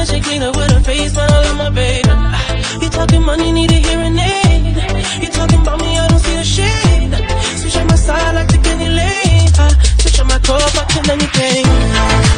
that she clean up with her face, but I love my baby. You talking money, need a hearing aid. You talking about me, I don't see a shade. Switch on my side, I like the Kenny Lane. Switch on my core, fucking anything.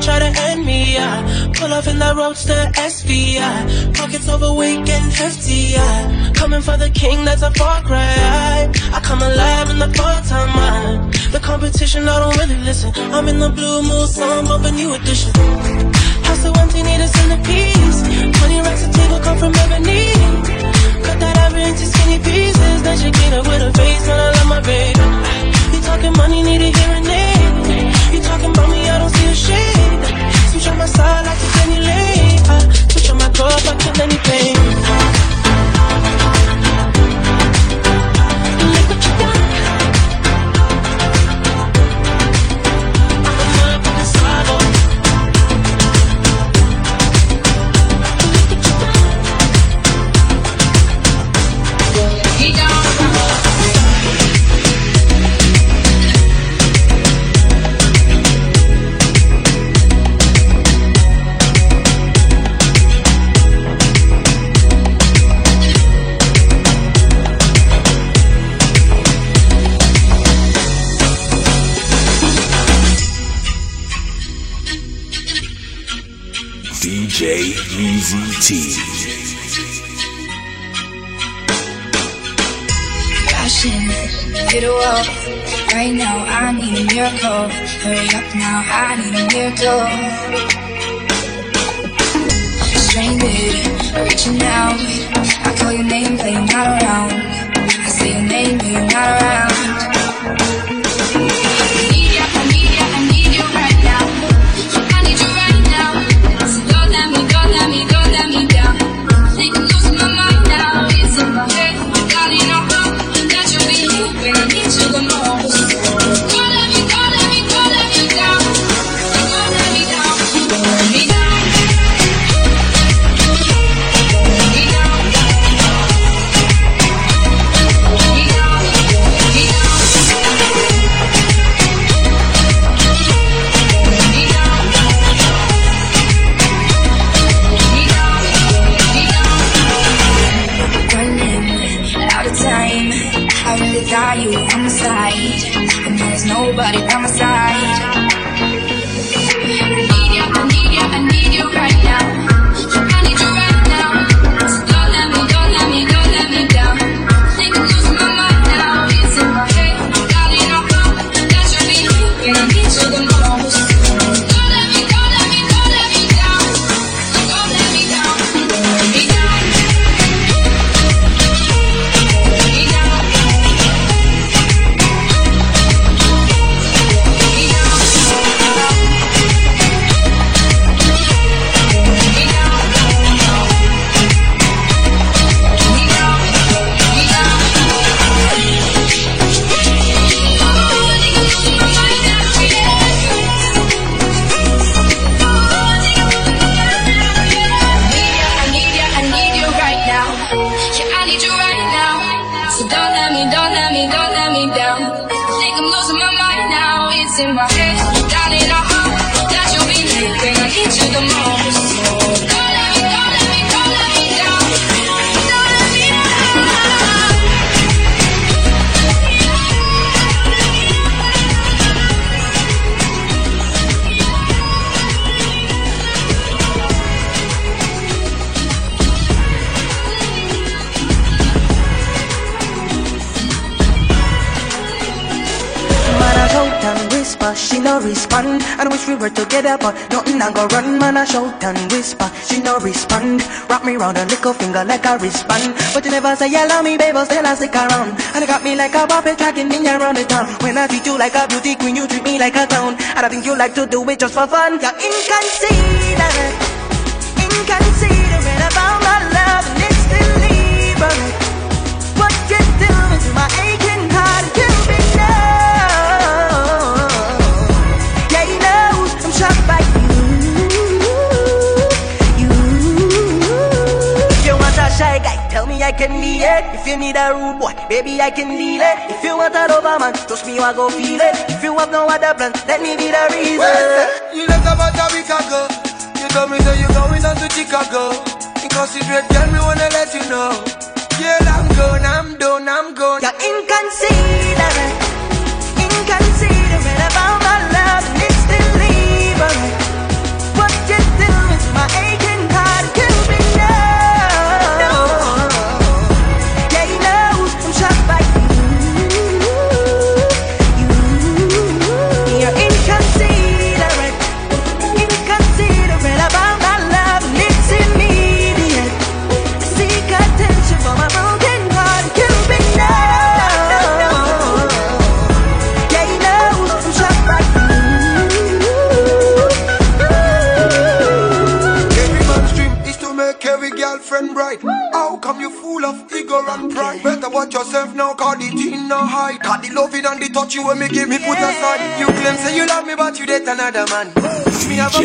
try to end me, I Pull off in that roadster SVI Pockets overweight and hefty, I Coming for the king, that's a far cry, I, come alive in the part-time, I The competition, I don't really listen. I'm in the blue moon, so I'm a new edition. House so empty, need a centerpiece. 20 racks of table come from ebony. Cut that ivory into skinny pieces. Then she clean up with a face, and I love my baby. You talking money, need a hearing aid. You talking about me, I don't see a shade. Switch on my side like it's any lane. I uh, switch on my cup, I kill anything. GT. Caution, hit a wall. Right now, I need a miracle. Hurry up now, I need a miracle. Stranded, reaching out. I call your name, but you're not around. I say your name, but you're not around. let me, don't let me, don't let me down. Think I'm losing my mind now, it's in my head. Down in my heart, that you'll be there when I need you the most. But nothing I go run, man. I shout and whisper. She no respond. Wrap me round her little finger like a wristband. But you never say you love me, baby, still I stick around. And you got me like a puppet tracking me around the town. When I treat you like a beauty queen, you treat me like a clown. And I think you like to do it just for fun. You're inconsiderate, inconsiderate about my love, and it's deliberate. Can be it. If you need a rude boy, baby, I can deal it. If you want a lover man, trust me, I go feel it. If you have no other plan, let me be the reason. Well, you left about a week ago. You told me that you're going on to Chicago. Inconsiderate girl, me wanna let you know. Girl, I'm gone, I'm done, I'm gone. You're inconsiderate, inconsiderate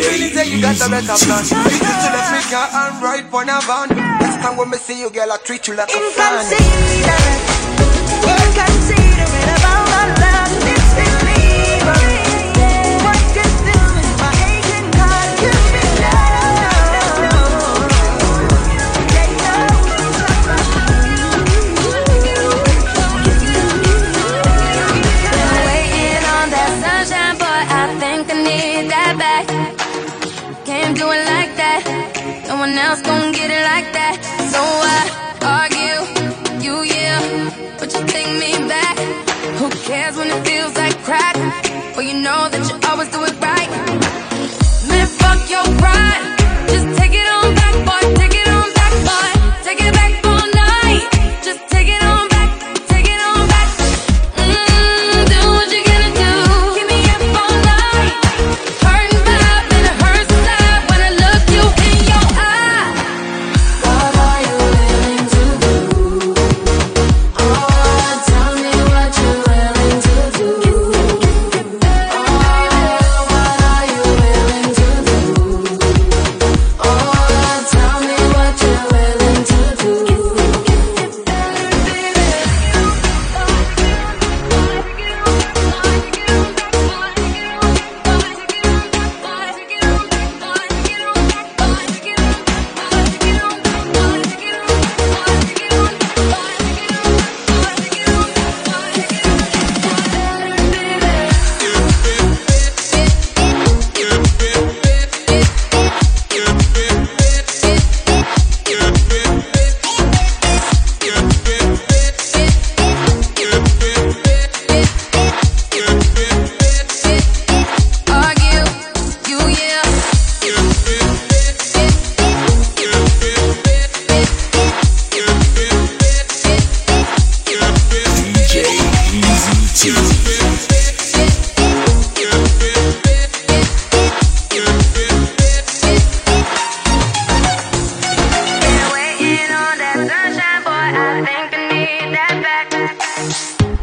Me have a feeling say you got a better plan. You just to left me car and ride for a van. Next time when me see you, girl, I treat you like a fan. Well, you know that you always do it right. Man, fuck your pride.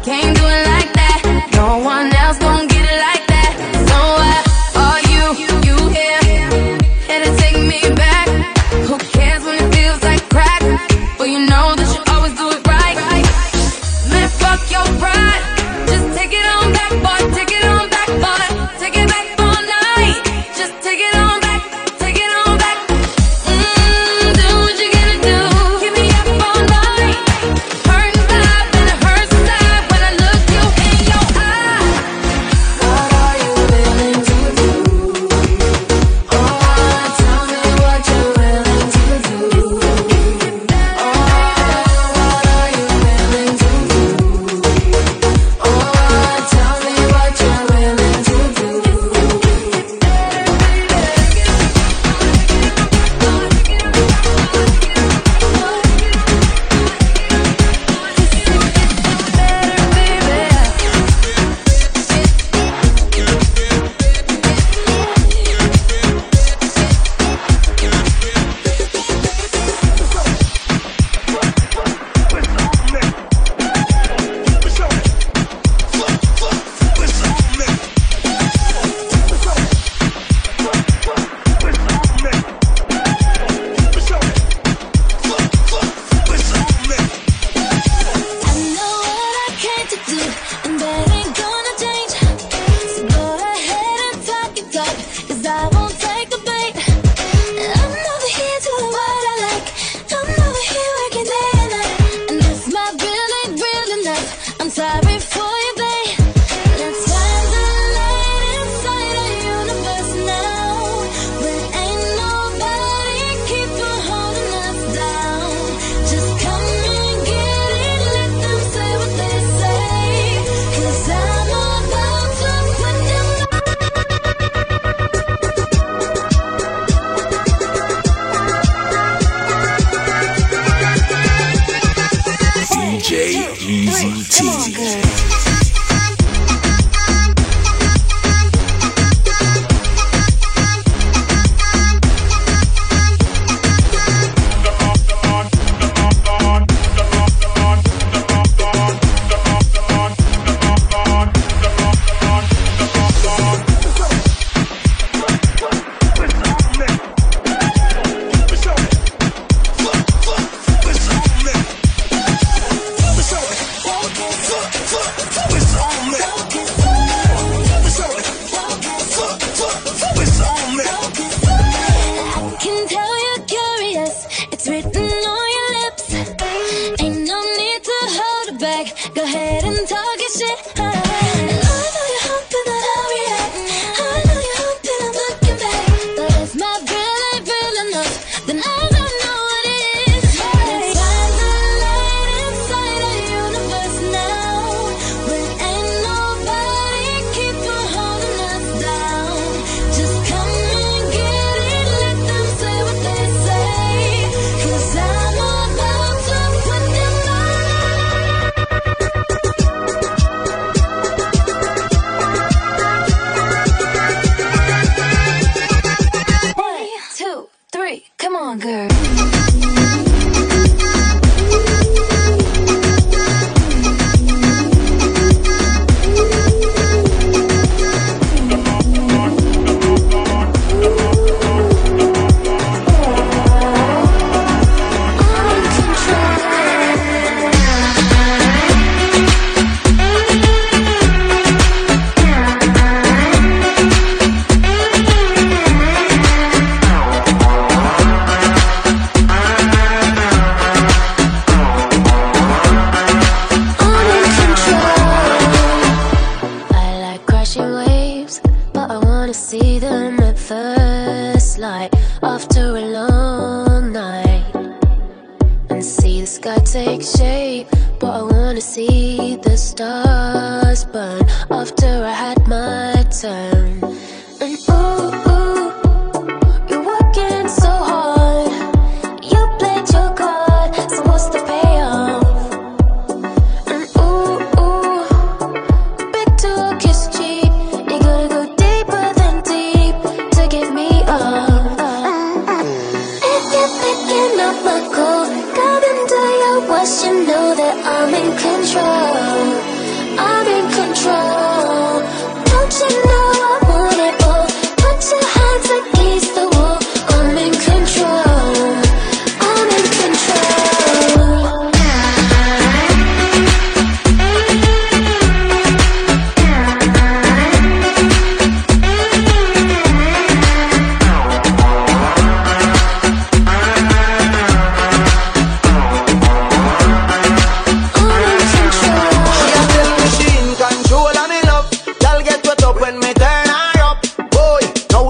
Can't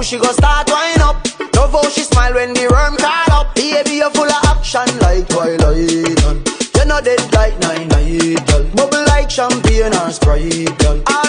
she go start wind up. Love how she smile when the worm call up. Baby, you full of action like Twilight. And you know dead like nine girl. Bubble like champagne or Sprite, girl.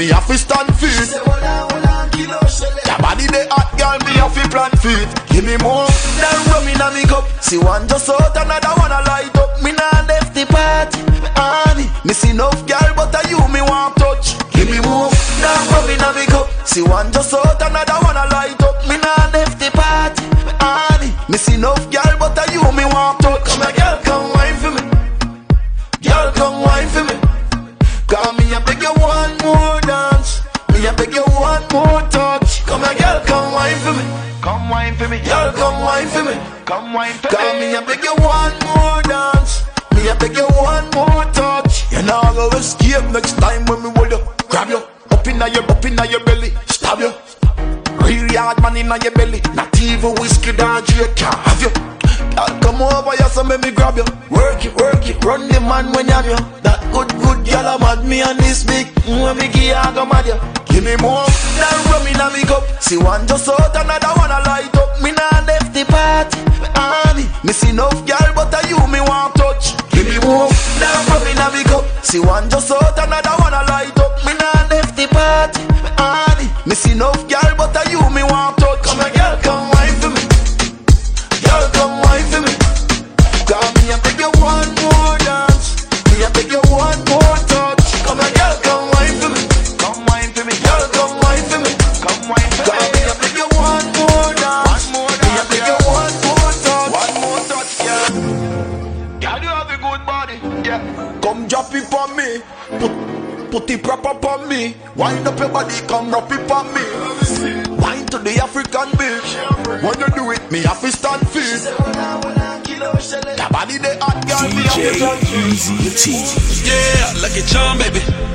Me have to stand feet. Your body the hot girl, me have to plant feet. Give me more than rum in a me cup. See one just out, another one a light up. Me nah left the party, honey. Me see enough girl, but a you me want touch. Give me more than rum in a me cup. See one just out, another one a light up. Me nah left the party, honey. Me see enough girl, but a you me want touch. Come here, girl, come wine for me. Girl, come wine for me. More touch. Come here, girl, come wine for me. Come wine for me. Girl, come wine for me. Come wine for me. Call me, I beg you one more dance. Me, I beg you one more touch. You know I go escape next time when me hold you, grab you, up inna your, up inna your belly, stab you. Real hard man inna your belly, not even whiskey, dog, you can't have you. Girl, come over, you're so make me grab you. Work it, work it, run the man when you have you. That good, good girl, I'm mad me on this big. When me give you, I go mad you. Give me more than rum in a me cup. See one just out, another one I light up. Me nah left the party, honey. Me see enough girl, but I you me want touch. Give me more than rum in a me cup. See one just out,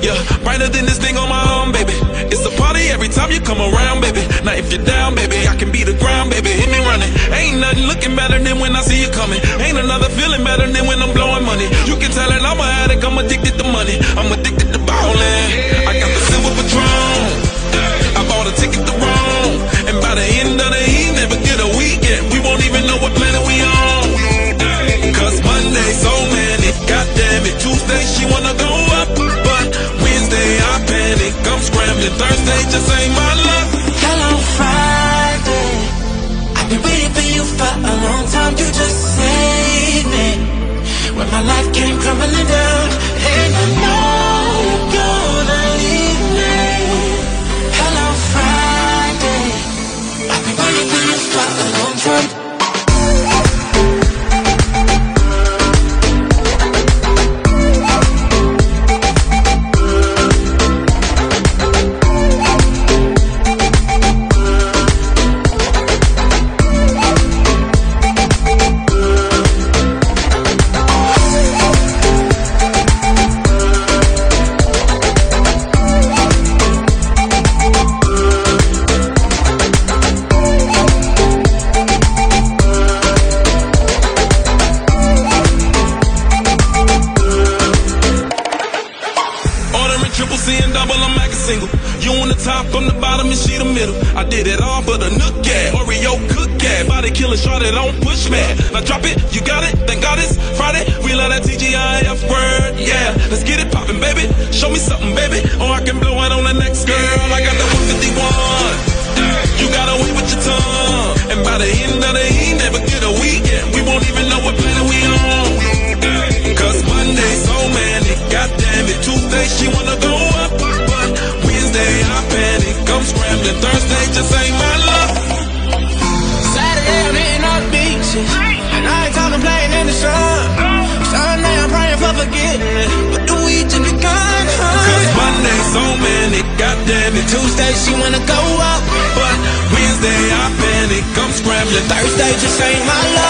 Yeah, brighter than this thing on my arm, baby. It's a party every time you come around, baby. Now if you're down, baby, I can be the ground, baby. Hit me running. Ain't nothing looking better than when I see you coming. Ain't another feeling better than when I'm blowing money. You can tell that I'm an addict, I'm addicted to money. I'm addicted to ballin'. I got the silver patron. I bought a ticket Thursday just ain't my luck. Hello Friday. I've been waiting for you for a long time. You just saved me when my life came crumbling down, the nook, yeah. Oreo cook, yeah. Body killer, shot it on push, man. Now drop it, you got it, thank God it's Friday. We love that TGIF word, yeah. Let's get it poppin', baby. Show me something, baby. Or I can blow it on the next girl. I got the 151. You got away with your tongue. And by the end of the evening, forget a weekend. We won't even know what planet we on. Cause Monday so manic, goddamn it. Tuesday she wanna go up, Wednesday I panic. I'm scrambling. Thursday just ain't my the. And I ain't talking playing in the sun. Sunday I'm praying for forgiveness. But the weed to be gone. Cause Monday so manic, goddamn it. Tuesday she wanna go up. But Wednesday I panic. I'm scrambling. Thursday just ain't my luck.